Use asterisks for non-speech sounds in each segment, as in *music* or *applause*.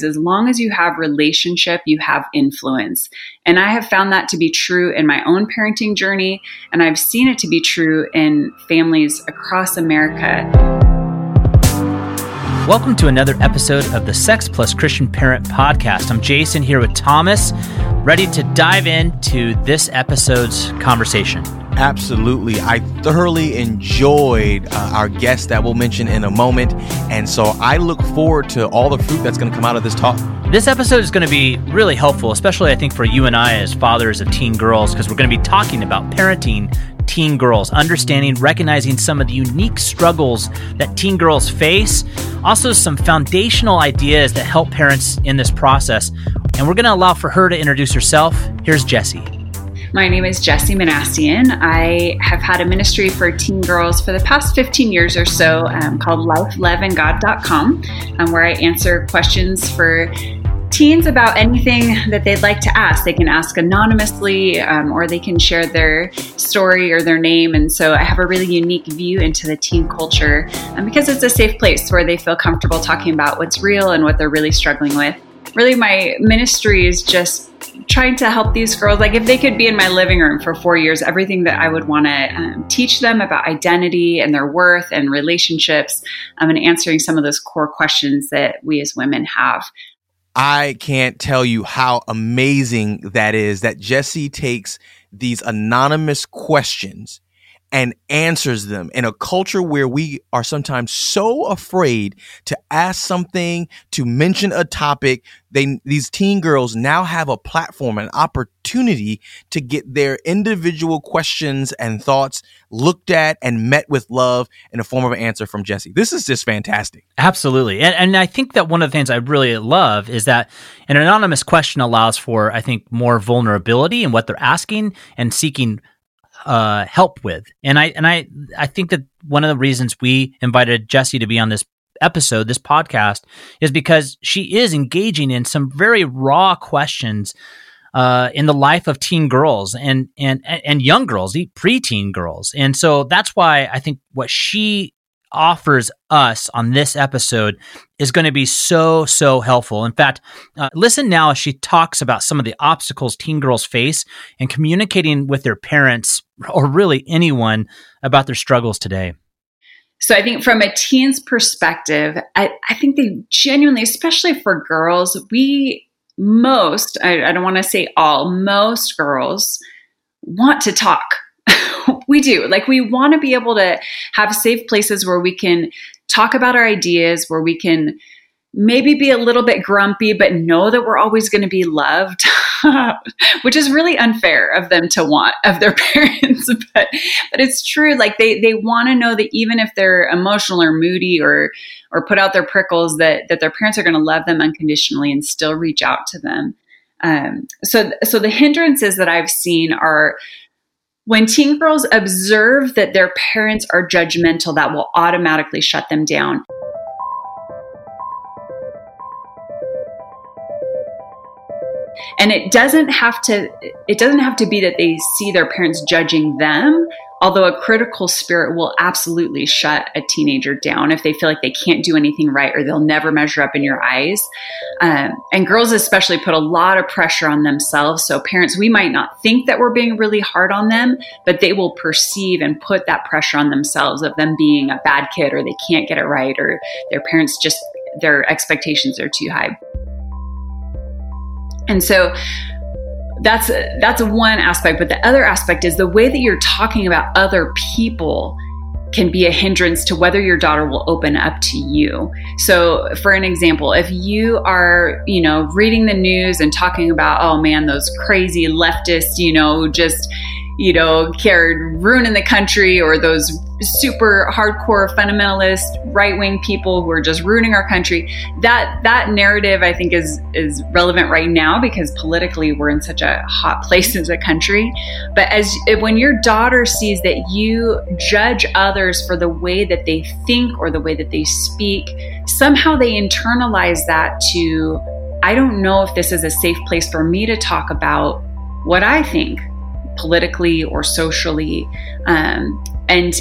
as long as you have relationship, you have influence. And I have found that to be true in my own parenting journey, and I've seen it to be true in families across America. Welcome to another episode of the Sex Plus Christian Parent Podcast. I'm Jason here with Thomas, ready to dive into this episode's conversation. Absolutely. I thoroughly enjoyed uh, our guest that we'll mention in a moment. And so I look forward to all the fruit that's going to come out of this talk. This episode is going to be really helpful, especially I think for you and I as fathers of teen girls, because we're going to be talking about parenting teen girls, understanding, recognizing some of the unique struggles that teen girls face, also some foundational ideas that help parents in this process. And we're going to allow for her to introduce herself. Here's Jessie. My name is Jessie Minassian. I have had a ministry for teen girls for the past 15 years or so um, called lifeloveandgod.com, um, where I answer questions for teens about anything that they'd like to ask. They can ask anonymously um, or they can share their story or their name. And so I have a really unique view into the teen culture um, because it's a safe place where they feel comfortable talking about what's real and what they're really struggling with. Really, my ministry is just trying to help these girls like if they could be in my living room for four years everything that i would want to um, teach them about identity and their worth and relationships um, and answering some of those core questions that we as women have. I can't tell you how amazing that is that jessie takes these anonymous questions and answers them in a culture where we are sometimes so afraid to ask something, to mention a topic. They, these teen girls now have a platform, an opportunity to get their individual questions and thoughts looked at and met with love in the form of an answer from Jessie. This is just fantastic. Absolutely. And, and I think that one of the things I really love is that an anonymous question allows for, I think, more vulnerability in what they're asking and seeking uh, help with. And I and I I think that one of the reasons we invited Jessie to be on this episode, this podcast, is because she is engaging in some very raw questions uh, in the life of teen girls and and and young girls, preteen girls. And so that's why I think what she offers us on this episode is going to be so, so helpful. In fact, uh, listen now as she talks about some of the obstacles teen girls face and communicating with their parents or really anyone about their struggles today. So I think from a teen's perspective, I, I think they genuinely, especially for girls, we most, I, I don't want to say all, most girls want to talk *laughs* we do. Like we want to be able to have safe places where we can talk about our ideas, where we can maybe be a little bit grumpy, but know that we're always going to be loved, *laughs* which is really unfair of them to want of their *laughs* parents. but but it's true. Like they they want to know that even if they're emotional or moody or or put out their prickles, that that their parents are going to love them unconditionally and still reach out to them. Um, so so the hindrances that I've seen are when teen girls observe that their parents are judgmental, that will automatically shut them down. And it doesn't have to it doesn't have to be that they see their parents judging them Although a critical spirit will absolutely shut a teenager down if they feel like they can't do anything right or they'll never measure up in your eyes. Um, and girls, especially, put a lot of pressure on themselves. So, parents, we might not think that we're being really hard on them, but they will perceive and put that pressure on themselves of them being a bad kid or they can't get it right or their parents just, their expectations are too high. And so, that's that's one aspect but the other aspect is the way that you're talking about other people can be a hindrance to whether your daughter will open up to you. So, for an example, if you are, you know, reading the news and talking about, oh man, those crazy leftists, you know, just you know, cared ruining the country or those super hardcore fundamentalist right wing people who are just ruining our country. That that narrative I think is is relevant right now because politically we're in such a hot place as a country. But as when your daughter sees that you judge others for the way that they think or the way that they speak, somehow they internalize that to I don't know if this is a safe place for me to talk about what I think politically or socially. Um, and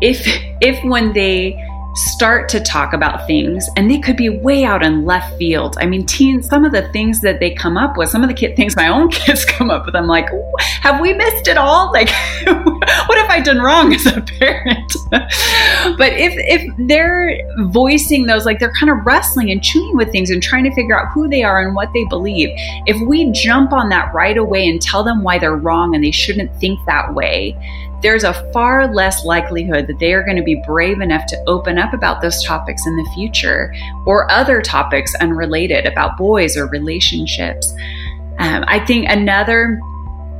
if *laughs* if when they start to talk about things and they could be way out in left field. I mean, teens, some of the things that they come up with, some of the kid, things my own *laughs* kids come up with, I'm like, have we missed it all? *laughs* Like, what have I done wrong as a parent? *laughs* but if, if they're voicing those, like they're kind of wrestling and chewing with things and trying to figure out who they are and what they believe, if we jump on that right away and tell them why they're wrong and they shouldn't think that way, there's a far less likelihood that they are going to be brave enough to open up about those topics in the future or other topics unrelated about boys or relationships. Um, I think another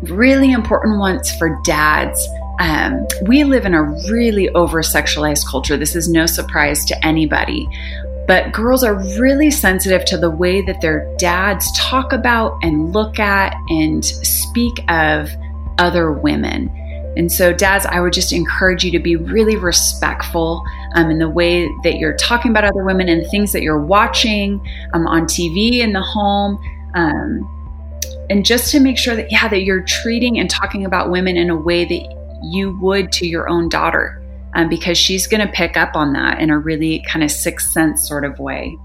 really important one for dads. Um, we live in a really over sexualized culture. This is no surprise to anybody. But girls are really sensitive to the way that their dads talk about and look at and speak of other women. And so, dads, I would just encourage you to be really respectful um, in the way that you're talking about other women and things that you're watching um, on TV in the home. Um, and just to make sure that, yeah, that you're treating and talking about women in a way that you would to your own daughter, um, because she's going to pick up on that in a really kind of sixth sense sort of way.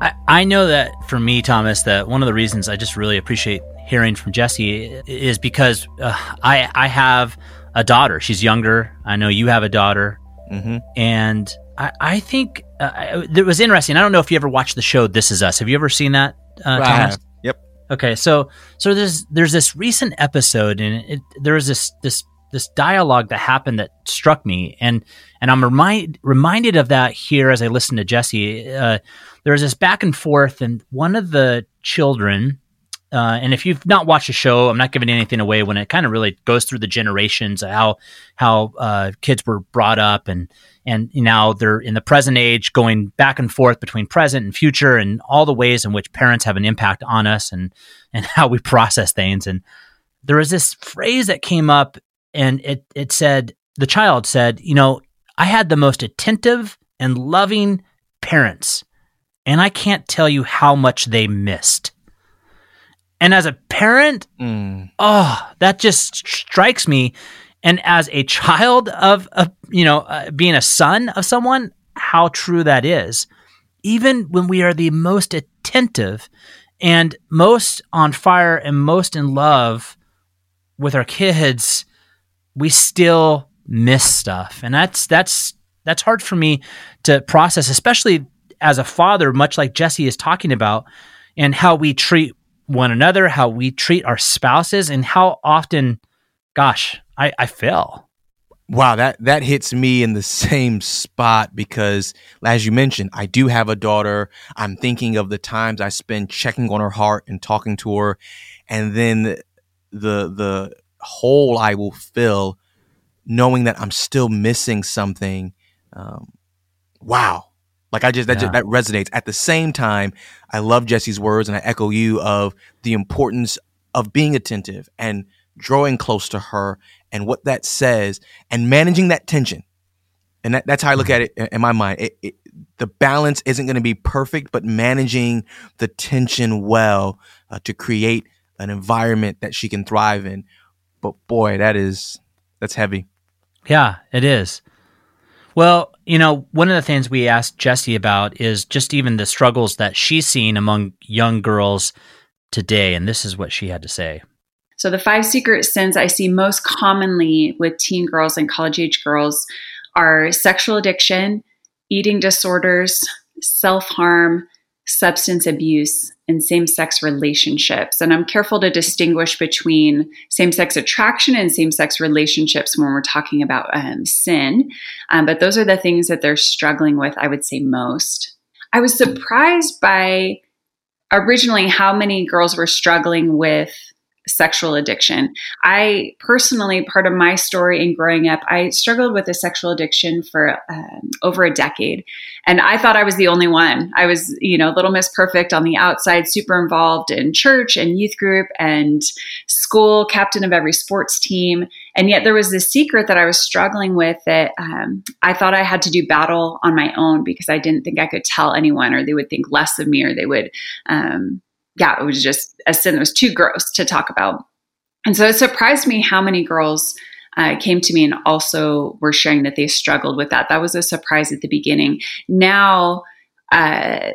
I, I know that for me, Thomas, that one of the reasons I just really appreciate hearing from Jessie is because uh, I I have a daughter. She's younger. I know you have a daughter, mm-hmm. and I, I think uh, it was interesting. I don't know if you ever watched the show This Is Us. Have you ever seen that, uh, Thomas? Yep. Okay, so so there's there's this recent episode, and it, there was this this this dialogue that happened that struck me, and and I'm remind, reminded of that here as I listen to Jessie. Uh, there was this back and forth, and one of the children uh, and if you've not watched the show, I'm not giving anything away when it kind of really goes through the generations how how uh, kids were brought up and and now they're in the present age going back and forth between present and future and all the ways in which parents have an impact on us and and *laughs* how we process things. And there was this phrase that came up and it it said the child said you know I had the most attentive and loving parents and I can't tell you how much they missed and as a parent, mm. oh, that just strikes me. And as a child of, a, you know, uh, being a son of someone, how true that is. Even when we are the most attentive and most on fire and most in love with our kids, we still miss stuff. And that's that's that's hard for me to process, especially as a father, much like Jessie is talking about, and how we treat one another, how we treat our spouses, and how often, gosh, I, I fail. Wow, that that hits me in the same spot because, as you mentioned, I do have a daughter. I'm thinking of the times I spend checking on her heart and talking to her, and then the the hole I will fill, knowing that I'm still missing something. Um, wow, like I just that yeah. just, that resonates. At the same time, I love Jessie's words and I echo you of the importance of being attentive and drawing close to her and what that says and managing that tension. And that, that's how I look mm-hmm. at it in my mind. It, it, the balance isn't going to be perfect, but managing the tension well uh, to create an environment that she can thrive in. But boy, that is that's heavy. Yeah, it is. Well, you know, one of the things we asked Jessie about is just even the struggles that she's seen among young girls today. And this is what she had to say. So, the five secret sins I see most commonly with teen girls and college age girls are sexual addiction, eating disorders, self harm, substance abuse, and same sex relationships. And I'm careful to distinguish between same sex attraction and same sex relationships when we're talking about um, sin. Um, but those are the things that they're struggling with, I would say, most. I was surprised by originally how many girls were struggling with sexual addiction. I personally, part of my story in growing up, I struggled with a sexual addiction for um, over a decade. And I thought I was the only one. I was, you know, Little Miss Perfect on the outside, super involved in church and youth group and school, captain of every sports team. And yet there was this secret that I was struggling with that um, I thought I had to do battle on my own because I didn't think I could tell anyone or they would think less of me or they would, um, yeah, it was just a sin that was too gross to talk about. And so it surprised me how many girls uh, came to me and also were sharing that they struggled with that. That was a surprise at the beginning. Now, uh,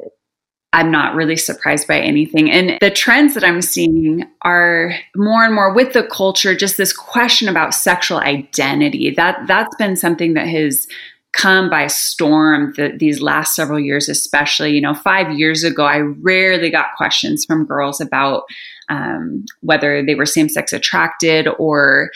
I'm not really surprised by anything. And the trends that I'm seeing are more and more with the culture, just this question about sexual identity. That that's been something that has come by storm the, these last several years, especially. You know, five years ago, I rarely got questions from girls about um, whether they were same sex attracted or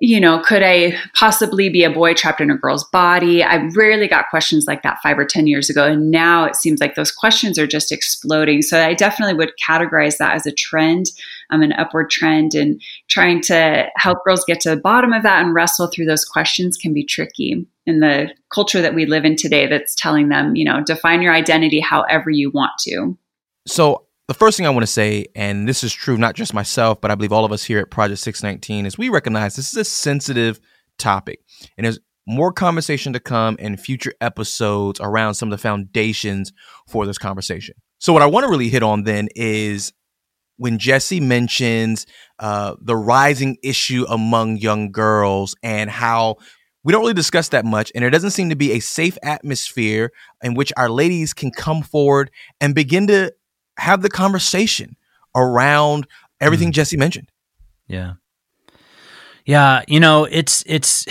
you know, could I possibly be a boy trapped in a girl's body? I rarely got questions like that five or 10 years ago. And now it seems like those questions are just exploding. So I definitely would categorize that as a trend, um, an upward trend, and trying to help girls get to the bottom of that and wrestle through those questions can be tricky in the culture that we live in today that's telling them, you know, define your identity however you want to. So the first thing I want to say, and this is true not just myself, but I believe all of us here at Project 619, is we recognize this is a sensitive topic. And there's more conversation to come in future episodes around some of the foundations for this conversation. So, what I want to really hit on then is when Jessie mentions uh, the rising issue among young girls and how we don't really discuss that much, and there doesn't seem to be a safe atmosphere in which our ladies can come forward and begin to have the conversation around everything mm. Jessie mentioned. Yeah. Yeah, you know, it's it's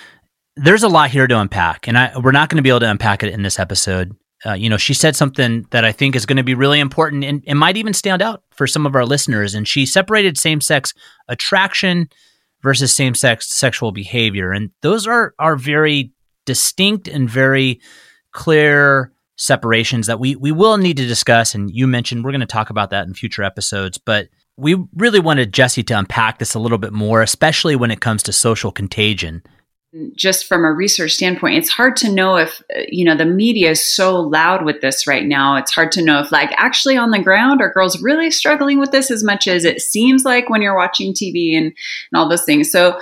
*laughs* there's a lot here to unpack, and I we're not going to be able to unpack it in this episode. Uh, you know, she said something that I think is going to be really important and it might even stand out for some of our listeners. And she separated same sex attraction versus same sex sexual behavior, and those are are very distinct and very clear separations that we we will need to discuss. And you mentioned we're going to talk about that in future episodes, but we really wanted Jessie to unpack this a little bit more, especially when it comes to social contagion. Just from a research standpoint, it's hard to know if, uh, you know, the media is so loud with this right now. It's hard to know if, like, actually on the ground, are girls really struggling with this as much as it seems like when you're watching TV and, and all those things. So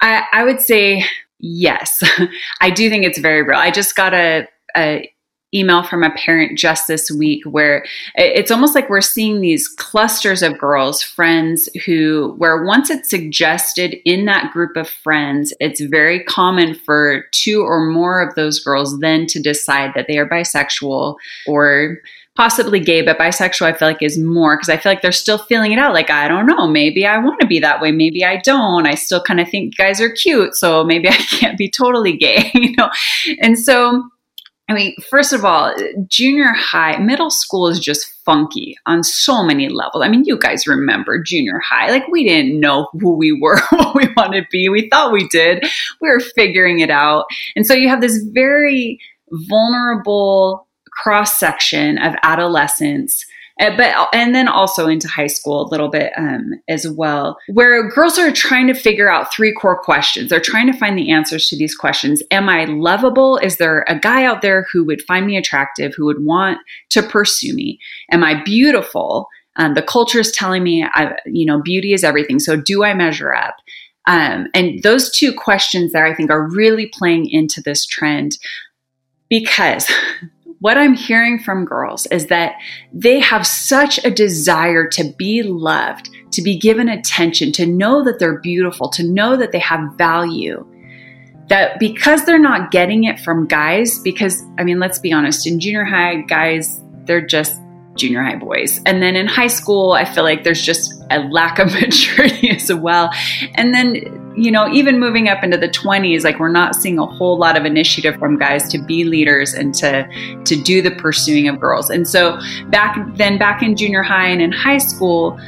I, I would say yes. *laughs* I do think it's very real. I just got a, a email from a parent just this week where it's almost like we're seeing these clusters of girls, friends who, where once it's suggested in that group of friends, it's very common for two or more of those girls then to decide that they are bisexual or possibly gay, but bisexual I feel like is more because I feel like they're still feeling it out. Like, I don't know, maybe I want to be that way, maybe I don't. I still kind of think guys are cute, so maybe *laughs* I can't be totally gay, *laughs* you know? And so I mean, first of all, junior high, middle school is just funky on so many levels. I mean, you guys remember junior high. Like, we didn't know who we were, *laughs* what we wanted to be. We thought we did. We were figuring it out. And so you have this very vulnerable cross section of adolescence but and then also into high school a little bit um, as well, where girls are trying to figure out three core questions. They're trying to find the answers to these questions. Am I lovable? Is there a guy out there who would find me attractive, who would want to pursue me? Am I beautiful? Um, the culture is telling me, I, you know, beauty is everything. So do I measure up? Um, and those two questions there, I think, are really playing into this trend because *laughs* what I'm hearing from girls is that they have such a desire to be loved, to be given attention, to know that they're beautiful, to know that they have value. That because they're not getting it from guys, because I mean, let's be honest, in junior high, guys, they're just junior high boys. And then in high school, I feel like there's just a lack of *laughs* maturity as well. And then you know, even moving up into the 20s, like we're not seeing a whole lot of initiative from guys to be leaders and to to do the pursuing of girls. And so back then back in junior high and in high school,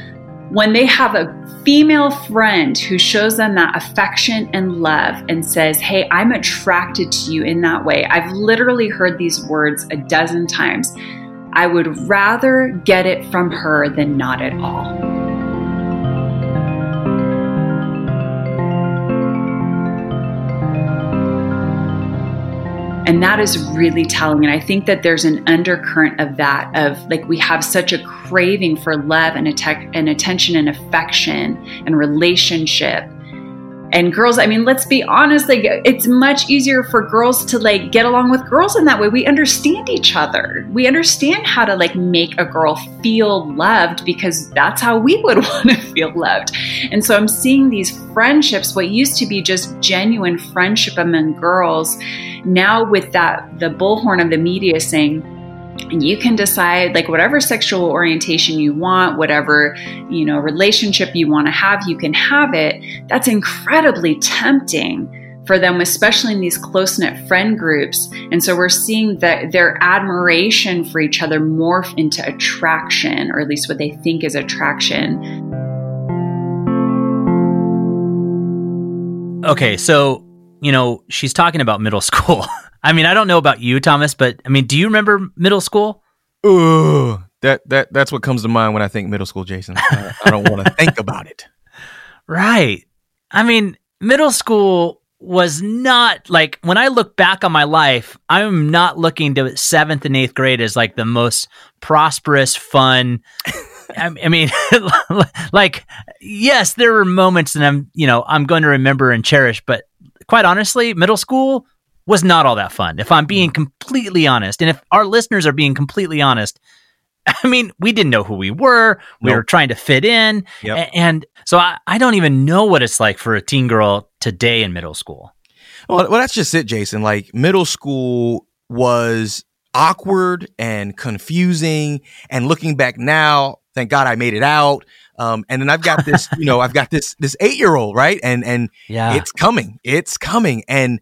when they have a female friend who shows them that affection and love and says, Hey, I'm attracted to you in that way. I've literally heard these words a dozen times. I would rather get it from her than not at all. And that is really telling. And I think that there's an undercurrent of that, of like we have such a craving for love and, att- and attention and affection and relationship. And girls i mean let's be honest like it's much easier for girls to like get along with girls in that way. We understand each other. We understand how to like make a girl feel loved because that's how we would *laughs* want to feel loved. And so i'm seeing these friendships what used to be just genuine friendship among girls now with that the bullhorn of the media saying and you can decide like whatever sexual orientation you want whatever you know relationship you want to have you can have it. That's incredibly tempting for them especially in these close-knit friend groups. And so we're seeing that their admiration for each other morph into attraction or at least what they think is attraction. Okay so you know she's talking about middle *laughs* school I mean, I don't know about you, Thomas, but I mean, do you remember middle school? Ooh, that that that's what comes to mind when I think middle school, Jason. I, I don't want to *laughs* think about it. Right. I mean, middle school was not like when I look back on my life, I'm not looking to seventh and eighth grade as like the most prosperous, fun. *laughs* I, I mean, *laughs* like, yes, there were moments and I'm, you know, I'm going to remember and cherish, but quite honestly, middle school was not all that fun, if I'm being mm. completely honest. And if our listeners are being completely honest, *laughs* I mean, we didn't know who we were. We nope. were trying to fit in. Yep. And so I, I don't even know what it's like for a teen girl today in middle school. Well, well, that's just it, Jason. Like middle school was awkward and confusing. And looking back now, thank God I made it out. Um, and then I've got this, *laughs* you know, I've got this this eight year old, right? And and yeah. it's coming, it's coming, and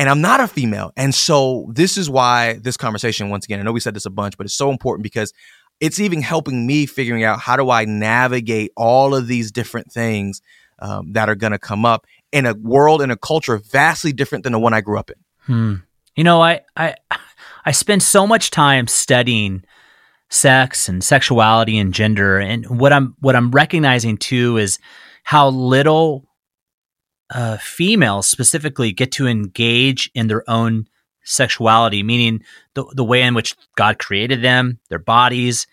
and I'm not a female. And so this is why this conversation, once again, I know we said this a bunch, but it's so important because it's even helping me figuring out how do I navigate all of these different things um, that are going to come up in a world and a culture vastly different than the one I grew up in. Hmm. You know, I I I spend so much time studying sex and sexuality and gender, and what I'm what I'm recognizing too is how little uh, females specifically get to engage in their own sexuality, meaning the, the way in which God created them, their bodies.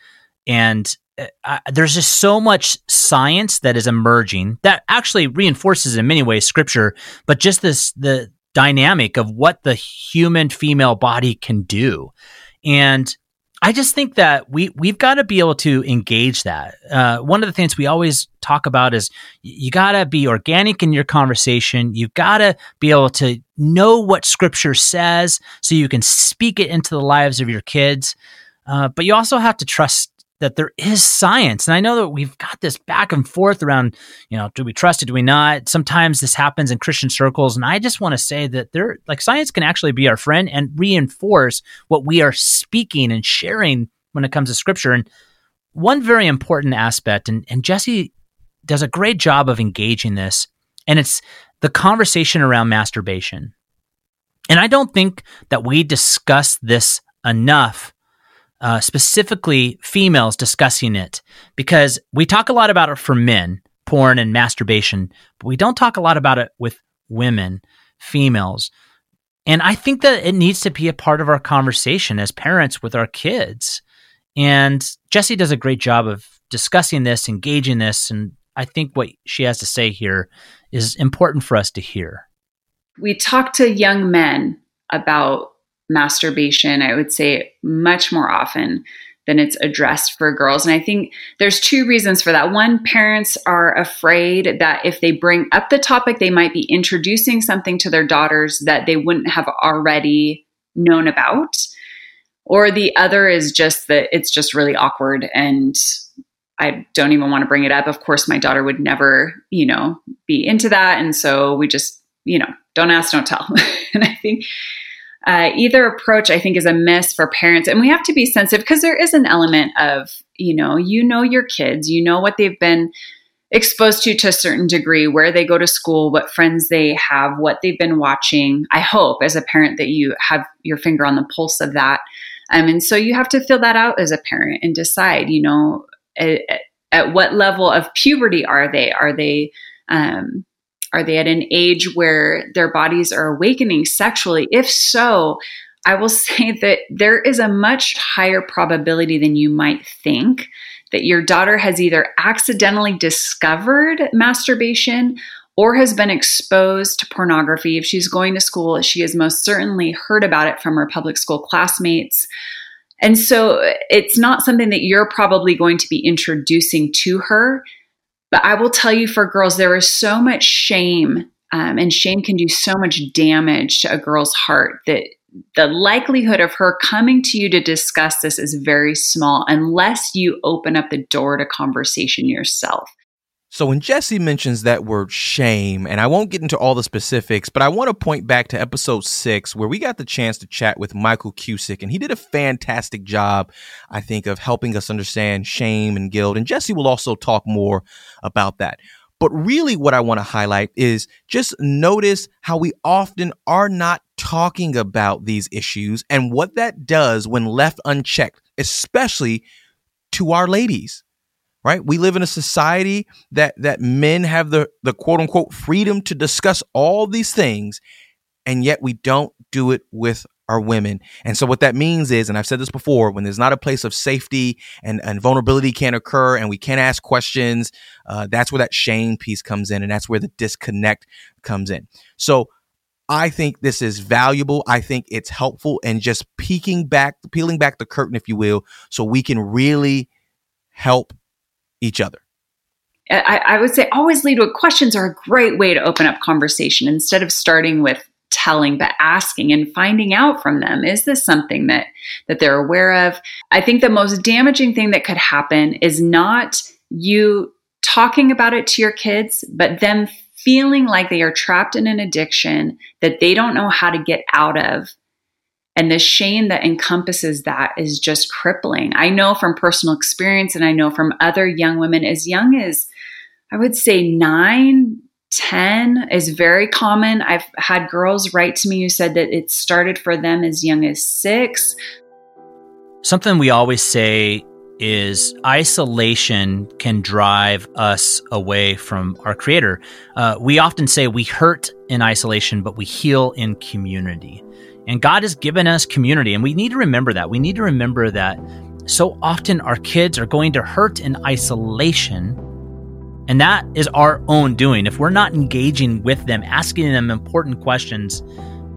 And uh, there's just so much science that is emerging that actually reinforces in many ways scripture, but just this, the dynamic of what the human female body can do. And I just think that we we've got to be able to engage that. Uh, one of the things we always talk about is you got to be organic in your conversation. You got to be able to know what Scripture says so you can speak it into the lives of your kids. Uh, but you also have to trust that there is science. And I know that we've got this back and forth around, you know, do we trust it? Do we not? Sometimes this happens in Christian circles. And I just want to say that there, like science can actually be our friend and reinforce what we are speaking and sharing when it comes to scripture. And one very important aspect, and, and Jessie does a great job of engaging this, and it's the conversation around masturbation. And I don't think that we discuss this enough uh, specifically females discussing it because we talk a lot about it for men, porn and masturbation, but we don't talk a lot about it with women, females. And I think that it needs to be a part of our conversation as parents with our kids. And Jessie does a great job of discussing this, engaging this. And I think what she has to say here is important for us to hear. We talk to young men about masturbation, I would say much more often than it's addressed for girls. And I think there's two reasons for that. One, parents are afraid that if they bring up the topic, they might be introducing something to their daughters that they wouldn't have already known about. Or the other is just that it's just really awkward and I don't even want to bring it up. Of course, my daughter would never, you know, be into that. And so we just, you know, don't ask, don't tell. *laughs* and I think uh, either approach i think is a miss for parents and we have to be sensitive because there is an element of you know you know your kids you know what they've been exposed to to a certain degree where they go to school what friends they have what they've been watching. I hope as a parent that you have your finger on the pulse of that. Um, and so you have to fill that out as a parent and decide you know at, at what level of puberty are they? Are they um, are they at an age where their bodies are awakening sexually? If so, I will *laughs* say that there is a much higher probability than you might think that your daughter has either accidentally discovered masturbation or has been exposed to pornography. If she's going to school, she has most certainly heard about it from her public school classmates. And so it's not something that you're probably going to be introducing to her. But I will tell you for girls, there is so much shame, um, and shame can do so much damage to a girl's heart that the likelihood of her coming to you to discuss this is very small unless you open up the door to conversation yourself. So when Jessie mentions that word shame, and I won't get into all the specifics, but I want to point back to episode six where we got the chance to chat with Michael Cusick, and he did a fantastic job, I think, of helping us understand shame and guilt. And Jessie will also talk more about that. But really, what I want to highlight is just notice how we often are not talking about these issues and what that does when left unchecked, especially to our ladies right? We live in a society that that men have the the quote unquote freedom to discuss all these things, and yet we don't do it with our women. And so what that means is, and I've said this before, when there's not a place of safety and, and vulnerability can occur and we can't ask questions, uh, that's where that shame piece comes in and that's where the disconnect comes in. So I think this is valuable. I think it's helpful and just peeking back, peeling back the curtain, if you will, so we can really help each other? I, I, would say always lead with questions are a great way to open up conversation instead of starting with telling but asking and finding out from them is this something that that they're aware of i think the most damaging thing that could happen is not you talking about it to your kids but them feeling like they are trapped in an addiction that they don't know how to get out of and the shame that encompasses that is just crippling. I know from personal experience, and I know from other young women as young as, I would say, nine, 10 is very common. I've had girls write to me who said that it started for them as young as six. Something we always say is isolation can drive us away from our creator. Uh, we often say we hurt in isolation, but we heal in community. And God has given us community, and we need to remember that. We need to remember that so often our kids are going to hurt in isolation, and that is our own doing. If we're not engaging with them, asking them important questions,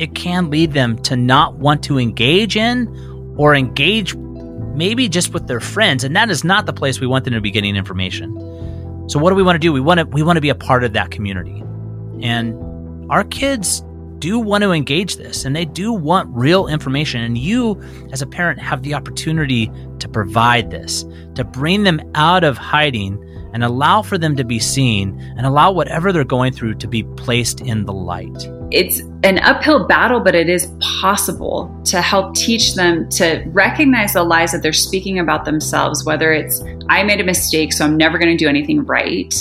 it can lead them to not want to engage in or engage maybe just with their friends, and that is not the place we want them to be getting information. So what do we want to do? We want to we want to be a part of that community. And our kids do want to engage this and they do want real information. And you, as a parent, have the opportunity to provide this, to bring them out of hiding and allow for them to be seen and allow whatever they're going through to be placed in the light. It's an uphill battle, but it is possible to help teach them to recognize the lies that they're speaking about themselves, whether it's, I made a mistake, so I'm never going to do anything right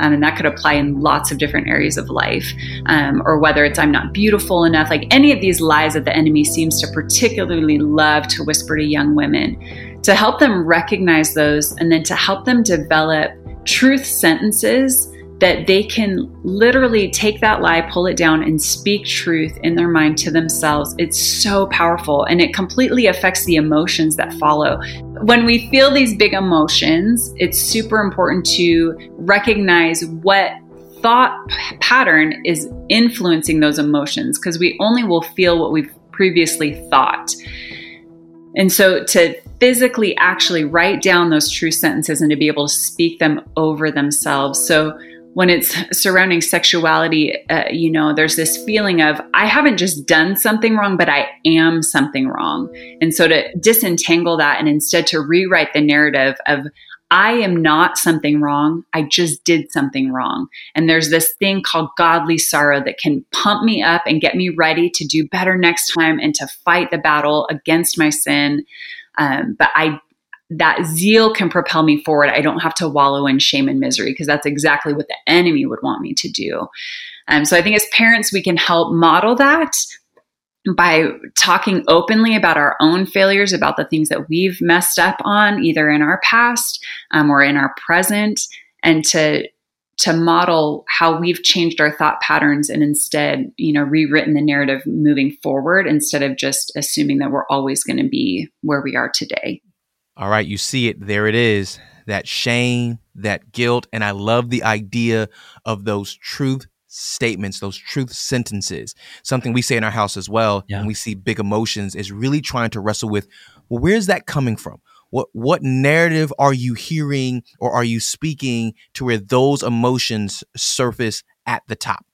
um, and that could apply in lots of different areas of life. Um, or whether it's I'm not beautiful enough, like any of these lies that the enemy seems to particularly love to whisper to young women, to help them recognize those and then to help them develop truth sentences that they can literally take that lie, pull it down, and speak truth in their mind to themselves. It's so powerful and it completely affects the emotions that follow. When we feel these big emotions, it's super important to recognize what thought pattern is influencing those emotions because we only will feel what we've previously thought. And so to physically actually write down those true sentences and to be able to speak them over themselves. So when it's surrounding sexuality, uh, you know, there's this feeling of, I haven't just done something wrong, but I am something wrong. And so to disentangle that and instead to rewrite the narrative of, I am not something wrong. I just did something wrong. And there's this thing called godly sorrow that can pump me up and get me ready to do better next time and to fight the battle against my sin. Um, but I that zeal can propel me forward. I don't have to wallow in shame and misery because that's exactly what the enemy would want me to do. Um, so I think as parents, we can help model that by talking openly about our own failures, about the things that we've messed up on, either in our past um, or in our present, and to to model how we've changed our thought patterns and instead, you know, rewritten the narrative moving forward instead of just assuming that we're always going to be where we are today. All right, you see it. There it is. That shame, that guilt. And I love the idea of those truth statements, those truth sentences. Something we say in our house as well, Yeah. when we see big emotions, is really trying to wrestle with, well, where's that coming from? What what narrative are you hearing or are you speaking to where those emotions surface at the top?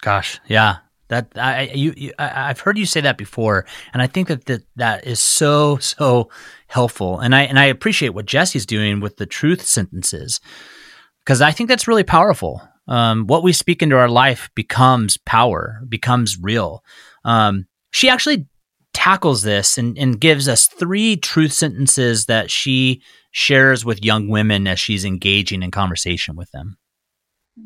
Gosh, yeah. That I you, you I, I've heard you say that before, and I think that, that that is so so helpful. And I and I appreciate what Jessie's doing with the truth sentences because I think that's really powerful. Um, what we speak into our life becomes power, becomes real. Um, she actually tackles this and, and gives us three truth sentences that she shares with young women as she's engaging in conversation with them.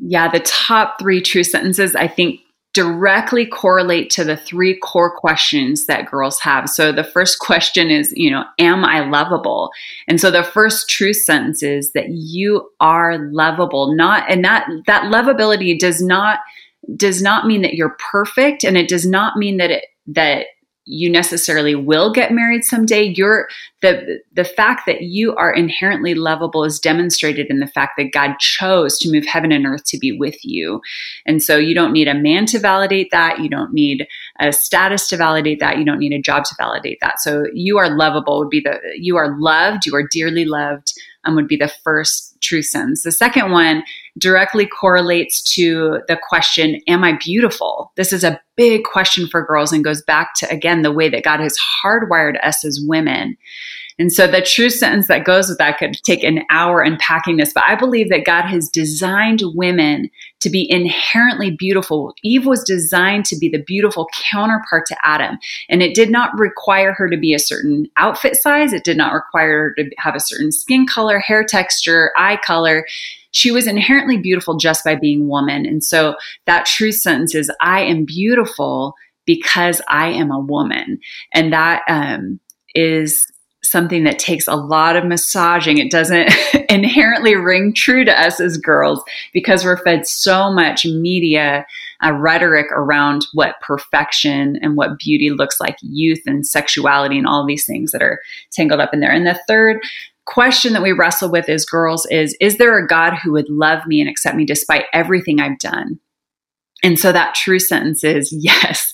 Yeah, the top three true sentences, I think, directly correlate to the three core questions that girls have. So the first question is, you know, am I lovable? And so the first true sentence is that you are lovable. Not and that that lovability does not does not mean that you're perfect and it does not mean that it that you necessarily will get married someday. You're the the fact that you are inherently lovable is demonstrated in the fact that God chose to move heaven and earth to be with you. And so you don't need a man to validate that. You don't need a status to validate that. You don't need a job to validate that. So you are lovable would be the you are loved. You are dearly loved um, would be the first true sentence the second one directly correlates to the question, Am I beautiful? This is a big question for girls and goes back to, again, the way that God has hardwired us as women. And so the true sentence that goes with that could take an hour unpacking this, but I believe that God has designed women to be inherently beautiful. Eve was designed to be the beautiful counterpart to Adam. And it did not require her to be a certain outfit size. It did not require her to have a certain skin color, hair texture, eye color she was inherently beautiful just by being woman. And so that true sentence is, I am beautiful because I am a woman. And that um, is something that takes a lot of massaging. It doesn't *laughs* inherently ring true to us as girls because we're fed so much media uh, rhetoric around what perfection and what beauty looks like, youth and sexuality, and all these things that are tangled up in there. And the third question that we wrestle with as girls is Is there a God who would love me and accept me despite everything I've done? And so that true sentence is *laughs* yes,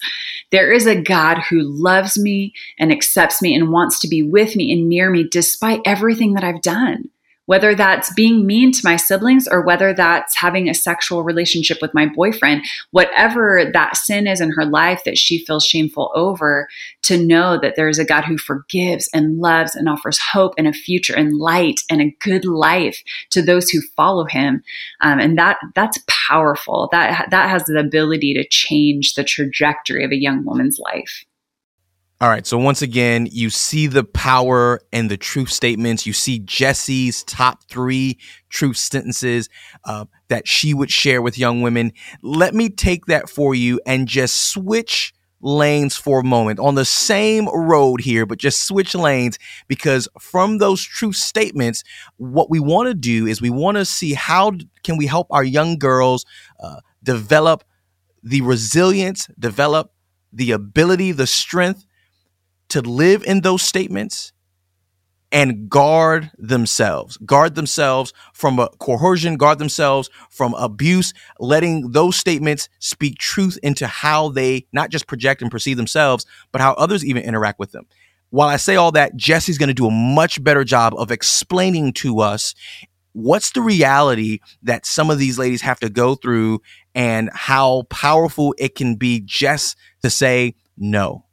there is a God who loves me and accepts me and wants to be with me and near me despite everything that I've done. Whether that's being mean to my siblings or whether that's having a sexual relationship with my boyfriend, whatever that sin is in her life that she feels shameful over, to know that there is a God who forgives and loves and offers hope and a future and light and a good life to those who follow Him, um, and that that's powerful. That that has the ability to change the trajectory of a young woman's life. All right. So once again, you see the power and the truth statements. You see Jessie's top three truth sentences uh, that she would share with young women. Let me take that for you and just switch lanes for a moment on the same road here, but just switch lanes because from those truth statements, what we want to do is we want to see how can we help our young girls uh, develop the resilience, develop the ability, the strength to live in those statements and guard themselves, guard themselves from coercion, guard themselves from abuse, letting those statements speak truth into how they not just project and perceive themselves, but how others even interact with them. While I say all that, Jessie's going to do a much better job of explaining to us what's the reality that some of these ladies have to go through and how powerful it can be just to say no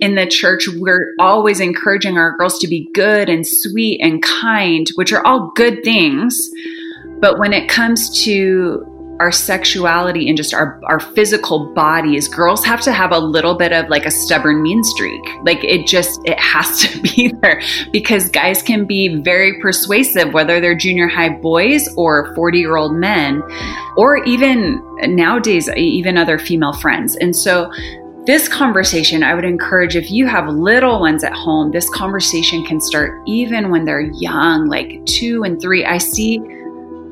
in the church, we're always encouraging our girls to be good and sweet and kind, which are all good things. But when it comes to our sexuality and just our, our physical bodies, girls have to have a little bit of like a stubborn mean streak. Like it just, it has to *laughs* be there because guys can be very persuasive, whether they're junior high boys or 40 year old men, or even nowadays, even other female friends. And so this conversation, I would encourage if you have little ones at home, this conversation can start even when they're young, like two and three. I see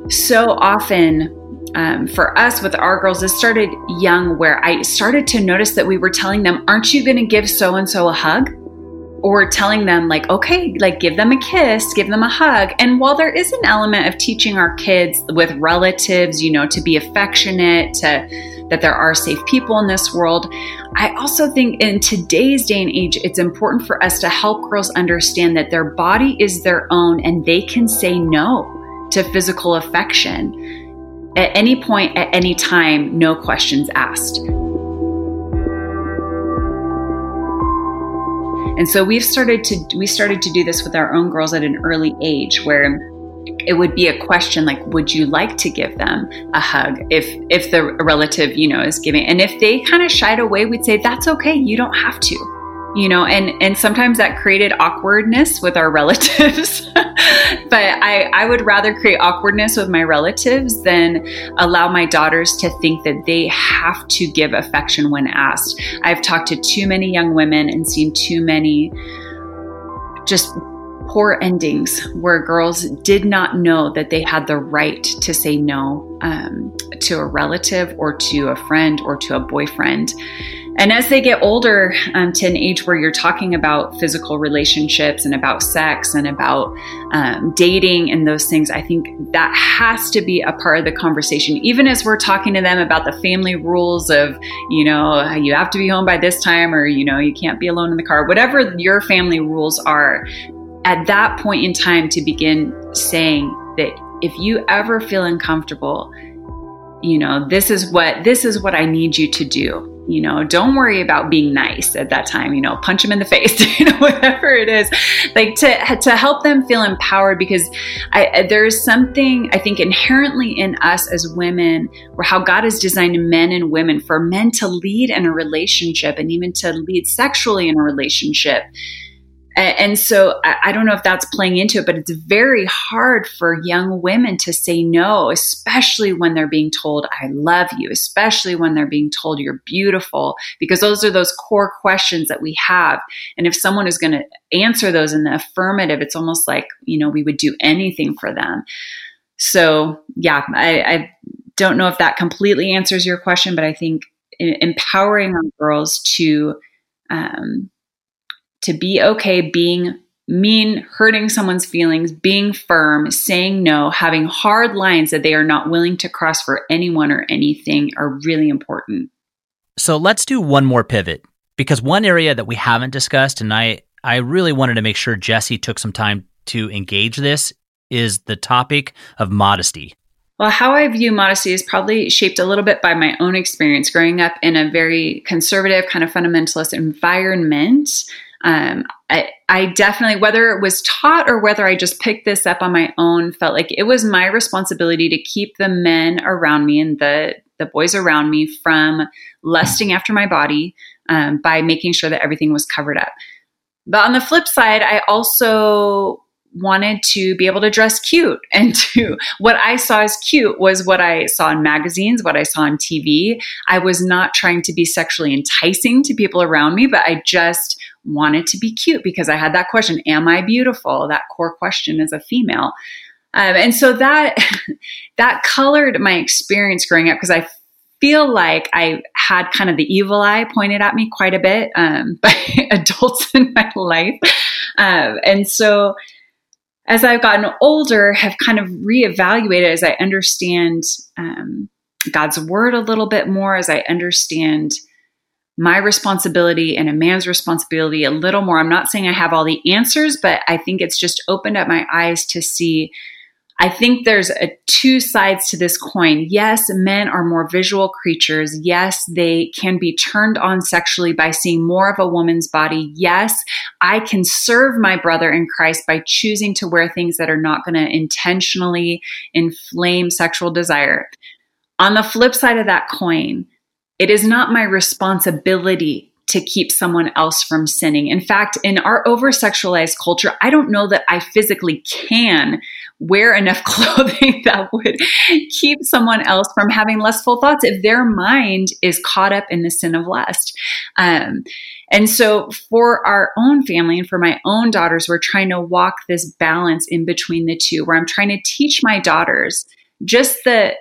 so often um, for us with our girls, this started young where I started to notice that we were telling them, Aren't you going to give so and so a hug? or telling them like okay like give them a kiss give them a hug and while there is an element of teaching our kids with relatives you know to be affectionate to that there are safe people in this world. I also think in today's day and age it's important for us to help girls understand that their body is their own and they can say no to physical affection at any point at any time no questions asked. And so we've started to we started to do this with our own girls at an early age where it would be a question like would you like to give them a hug if if the relative you know is giving? And if they kind of shied away we'd say that's okay you don't have to you know? And and sometimes that created awkwardness with our *laughs* relatives. But I, I would rather create awkwardness with my relatives than allow my daughters to think that they have to give affection when asked. I've talked to too many young women and seen too many just poor endings where girls did not know that they had the right to say no um, to a relative or to a friend or to a boyfriend and as they get older um, to an age where you're talking about physical relationships and about sex and about um, dating and those things, I think that has to be a part of the conversation. Even as we're talking to them about the family rules of, you know, you have to be home by this time or, you know, you can't be alone in the car, whatever your family rules are, at that point in time to begin saying that if you ever feel uncomfortable, you know, this is what this is what I need you to do. You know don't worry about being nice at that time you know punch them in the *laughs* face *laughs* you know whatever it is. Like to to help them feel empowered because I, there's something i think inherently in us as women where how god has designed men and women for men to lead in a relationship and even to lead sexually in a relationship and so I don't know if that's playing into it, but it's very hard for young women to say no, especially when they're being told, I love you, especially when they're being told you're beautiful, because those are those core questions that we have. And if someone is going to answer those in the affirmative, it's almost like, you know, we would do anything for them. So, yeah, I, I don't know if that completely answers your question, but I think empowering our girls to, um, to be okay being mean, hurting someone's feelings, being firm, saying no, having hard lines that they are not willing to cross for anyone or anything are really important. So let's do one more pivot because one area that we haven't discussed, and I, I really wanted to make sure Jessie took some time to engage this, is the topic of modesty. Well, how I view modesty is probably shaped a little bit by my own experience growing up in a very conservative, kind of fundamentalist environment um, I, I definitely, whether it was taught or whether I just picked this up on my own, felt like it was my responsibility to keep the men around me and the the boys around me from lusting after my body um, by making sure that everything was covered up. But on the flip side, I also wanted to be able to dress cute *laughs* and to what I saw as cute was what I saw in magazines, what I saw on TV. I was not trying to be sexually enticing to people around me, but I just wanted to be cute because I had that question Am I beautiful? That core question as a female. Um, and so that *laughs* that colored my experience growing up because I feel like I had kind of the evil eye pointed at me quite a bit um, *laughs* by adults in my life. Um, and so as I've gotten older, have kind of reevaluated as I understand um, God's word a little bit more, as I understand my responsibility and a man's responsibility a little more. I'm not saying I have all the answers, but I think it's just opened up my eyes to see. I think there's a two sides to this coin. Yes, men are more visual creatures. Yes, they can be turned on sexually by seeing more of a woman's body. Yes, I can serve my brother in Christ by choosing to wear things that are not going to intentionally inflame sexual desire. On the flip side of that coin, it is not my responsibility to keep someone else from sinning. In fact, in our over sexualized culture, I don't know that I physically can wear enough *laughs* clothing that would keep someone else from having lustful thoughts if their mind is caught up in the sin of lust. Um, and so, for our own family and for my own daughters, we're trying to walk this balance in between the two, where I'm trying to teach my daughters just the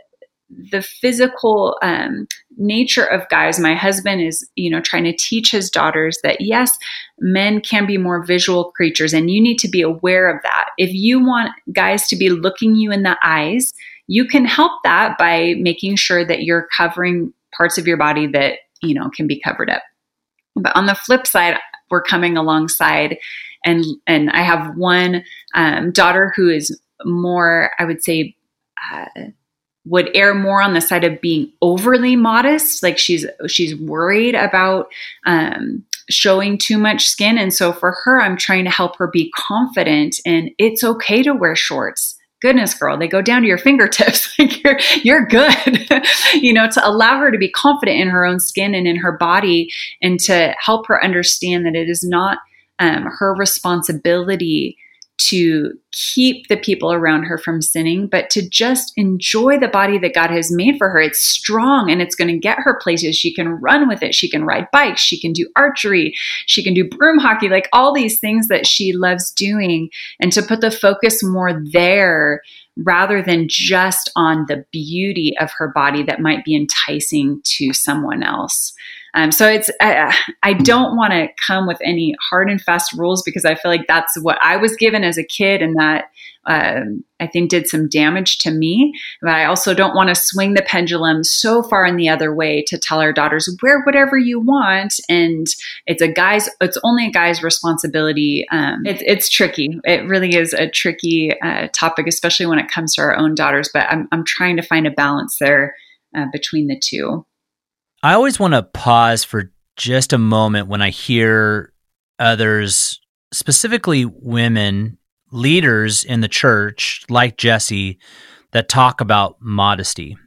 the physical um, nature of guys. My husband is you know trying to teach his daughters that yes men can be more visual creatures and you need to be aware of that. If you want guys to be looking you in the eyes you can help that by making sure that you're covering parts of your body that you know can be covered up. But on the flip side we're coming alongside and and i have one um, daughter who is more i would say uh, would err more on the side of being overly modest like she's she's worried about um, showing too much skin. And so for her i'm trying to help her be confident and it's okay to wear shorts. Goodness girl they go down to your fingertips. *laughs* Like you're you're good. *laughs* You know to allow her to be confident in her own skin and in her body and to help her understand that it is not um, her responsibility to keep the people around her from sinning, but to just enjoy the body that God has made for her. It's strong and it's going to get her places. She can run with it. She can ride bikes. She can do archery. She can do broom hockey, like all these things that she loves doing. And to put the focus more there rather than just on the beauty of her body that might be enticing to someone else. Um, so it's I, I don't want to come with any hard and fast rules because I feel like that's what I was given as a kid, and that um, I think did some damage to me. But I also don't want to swing the pendulum so far in the other way to tell our daughters wear whatever you want, and it's a guy's it's only a guy's responsibility. Um, it's it's tricky. It really is a tricky uh, topic, especially when it comes to our own daughters. But I'm I'm trying to find a balance there uh, between the two. I always want to pause for just a moment when I hear others, specifically women, leaders in the church, like Jessie, that talk about modesty.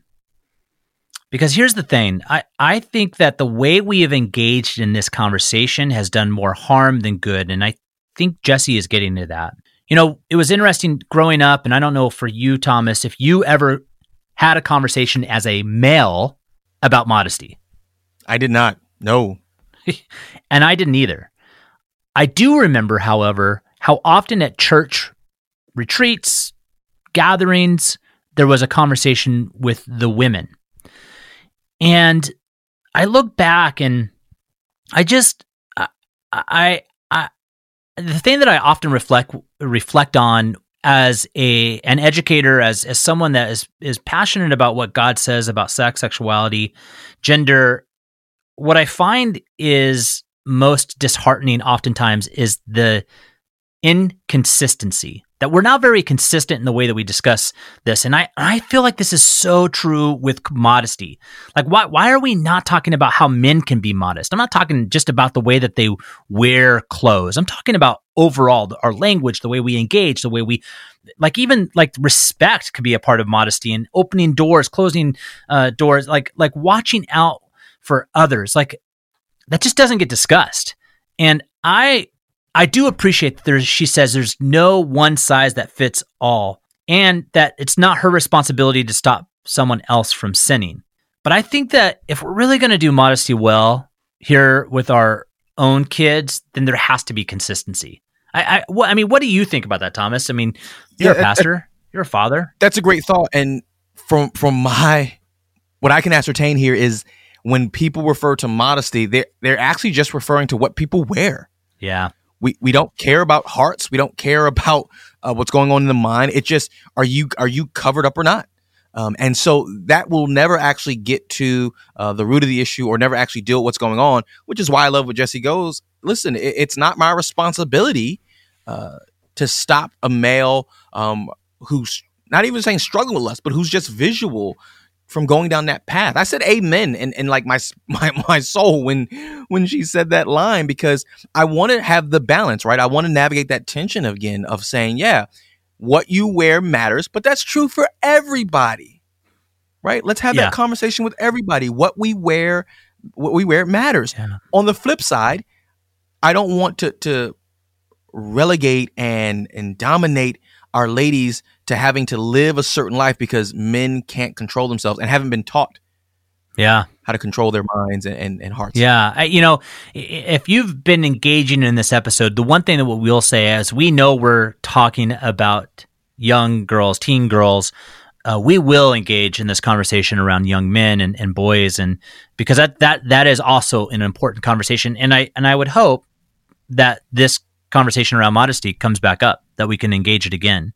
Because here's the thing I, I think that the way we have engaged in this conversation has done more harm than good. And I think Jessie is getting to that. You know, it was interesting growing up, and I don't know for you, Thomas, if you ever had a conversation as a male about modesty. I did not. No. *laughs* and I didn't either. I do remember, however, how often at church retreats, gatherings, there was a conversation with the women. And I look back and I just I I, I the thing that I often reflect reflect on as a an educator as as someone that is is passionate about what God says about sex, sexuality, gender what I find is most disheartening oftentimes is the inconsistency that we're not very consistent in the way that we discuss this. And i i feel like this is so true with modesty. Like why why are we not talking about how men can be modest? I'm not talking just about the way that they wear clothes. I'm talking about overall our language the way we engage the way we like even like respect could be a part of modesty and opening doors closing uh, doors. Like like watching out for others. Like that just doesn't get discussed. And I I do appreciate that there's she says there's no one size that fits all and that it's not her responsibility to stop someone else from sinning. But I think that if we're really going to do modesty well here with our own kids, then there has to be consistency. I, I, well, I mean, what do you think about that, Thomas? I mean, you're yeah, a pastor, you're a father. That's a great thought, and from from my what I can ascertain here is when people refer to modesty, they're they're actually just referring to what people wear. Yeah. We we don't care about hearts. We don't care about uh, what's going on in the mind. It just are you are you covered up or not? Um, and so that will never actually get to uh, the root of the issue or never actually deal with what's going on, which is why I love what Jessie goes. Listen, it, it's not my responsibility uh, to stop a male um, who's not even saying struggling with lust, but who's just visual from going down that path. I said amen and, and like my, *laughs* my my soul when when she said that line because I want to have the balance, right? I want to navigate that tension again of saying, yeah, what you wear matters, but that's true for everybody. Right? Let's have yeah. that conversation with everybody. What we wear, what we wear matters. Yeah. On the flip side, I don't want to to relegate and and dominate our ladies to having to live a certain life because men can't control themselves and haven't been taught yeah how to control their minds and, and, and hearts yeah I, you know if you've been engaging in this episode the one thing that we'll say is we know we're talking about young girls teen girls uh, we will engage in this conversation around young men and, and boys, and because that that that is also an important conversation. And I and I would hope that this conversation around modesty comes back up, that we can engage it again.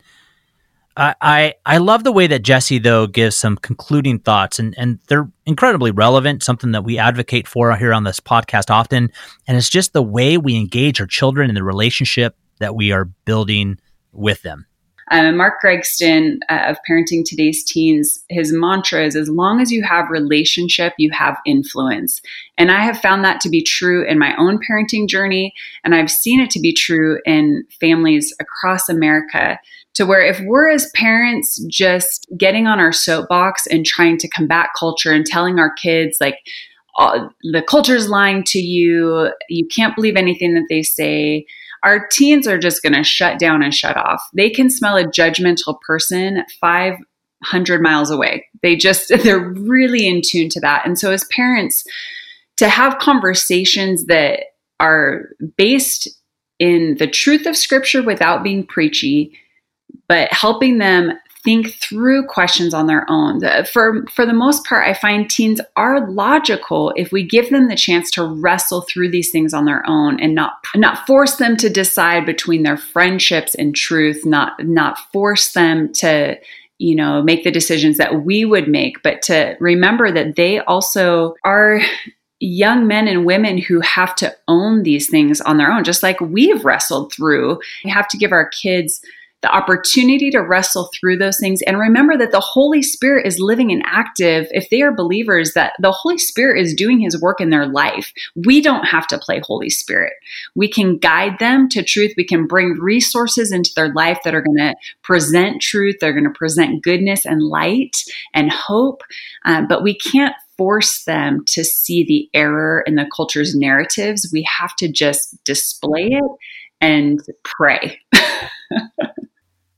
I, I, love the way that Jessie though gives some concluding thoughts and, and they're incredibly relevant, something that we advocate for here on this podcast often. And it's just the way we engage our children in the relationship that we are building with them. Um, Mark Gregston uh, of Parenting Today's Teens, his mantra is as long as you have relationship, you have influence. And I have found that to be true in my own parenting journey. And I've seen it to be true in families across America to where if we're as parents just getting on our soapbox and trying to combat culture and telling our kids, like, uh, the culture's lying to you, you can't believe anything that they say our teens are just going to shut down and shut off. They can smell a judgmental person 500 miles away. They just, *laughs* they're really in tune to that. And so, as parents, to have conversations that are based in the truth of scripture without being preachy, but helping them think through questions on their own. For for the most part, I find teens are logical if we give them the chance to wrestle through these things on their own and not not force them to decide between their friendships and truth, not not force them to you know make the decisions that we would make, but to remember that they also are young men and women who have to own these things on their own, just like we've wrestled through. We have to give our kids the opportunity to wrestle through those things and remember that the Holy Spirit is living and active. If they are believers, that the Holy Spirit is doing his work in their life. We don't have to play Holy Spirit. We can guide them to truth. We can bring resources into their life that are going to present truth. They're going to present goodness and light and hope. Um, but we can't force them to see the error in the culture's narratives. We have to just display it and pray.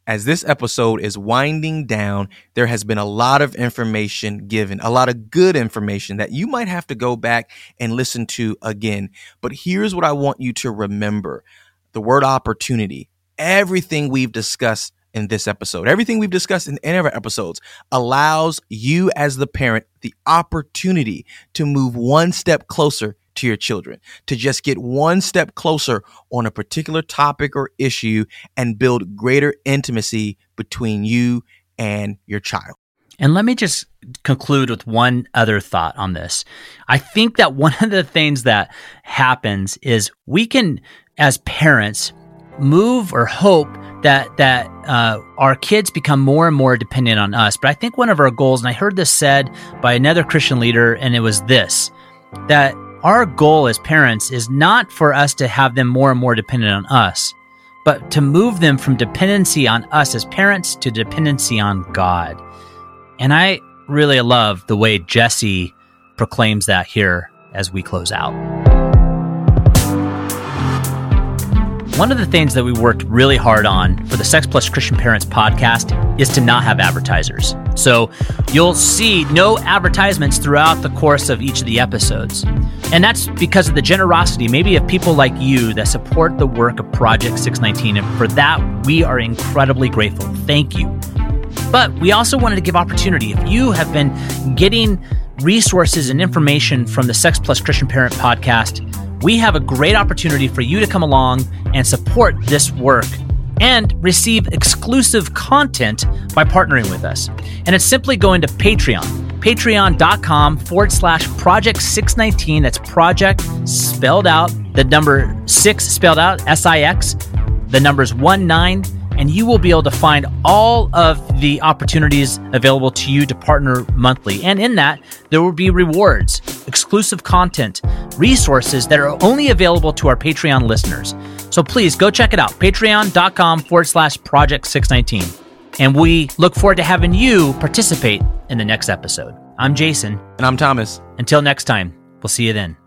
as this episode is winding down, there has been a lot of information given, a lot of good information that you might have to go back and listen to again. But here's what I want you to remember the word opportunity. Everything we've discussed in this episode, everything we've discussed in any of our episodes allows you as the parent the opportunity to move one step closer to your children, to just get one step closer on a particular topic or issue and build greater intimacy between you and your child. And let me just conclude with one other thought on this. I think that one of the things that happens is we can, as parents, move or hope that that uh, our kids become more and more dependent on us. But I think one of our goals, and I heard this said by another Christian leader, and it was this: that our goal as parents is not for us to have them more and more dependent on us, but to move them from dependency on us as parents to dependency on God. And I really love the way Jessie proclaims that here as we close out. One of the things that we worked really hard on for the Sex Plus Christian Parents podcast is to not have advertisers. So you'll see no advertisements throughout the course of each of the episodes. And that's because of the generosity, maybe of people like you that support the work of Project Six19. And for that, we are incredibly grateful. Thank you. But we also wanted to give opportunity. If you have been getting resources and information from the Sex Plus Christian Parent podcast, we have a great opportunity for you to come along and support this work and receive exclusive content by partnering with us. And it's simply going to Patreon, patreon.com forward slash project 619. That's project spelled out, the number six spelled out, S I X, the numbers one nine and you will be able to find all of the opportunities available to you to partner monthly. And in that, there will be rewards, exclusive content, resources that are only available to our Patreon listeners. So please go check it out, patreon.com forward slash project 619. And we look forward to having you participate in the next episode. I'm Jason. And I'm Thomas. Until next time, we'll see you then.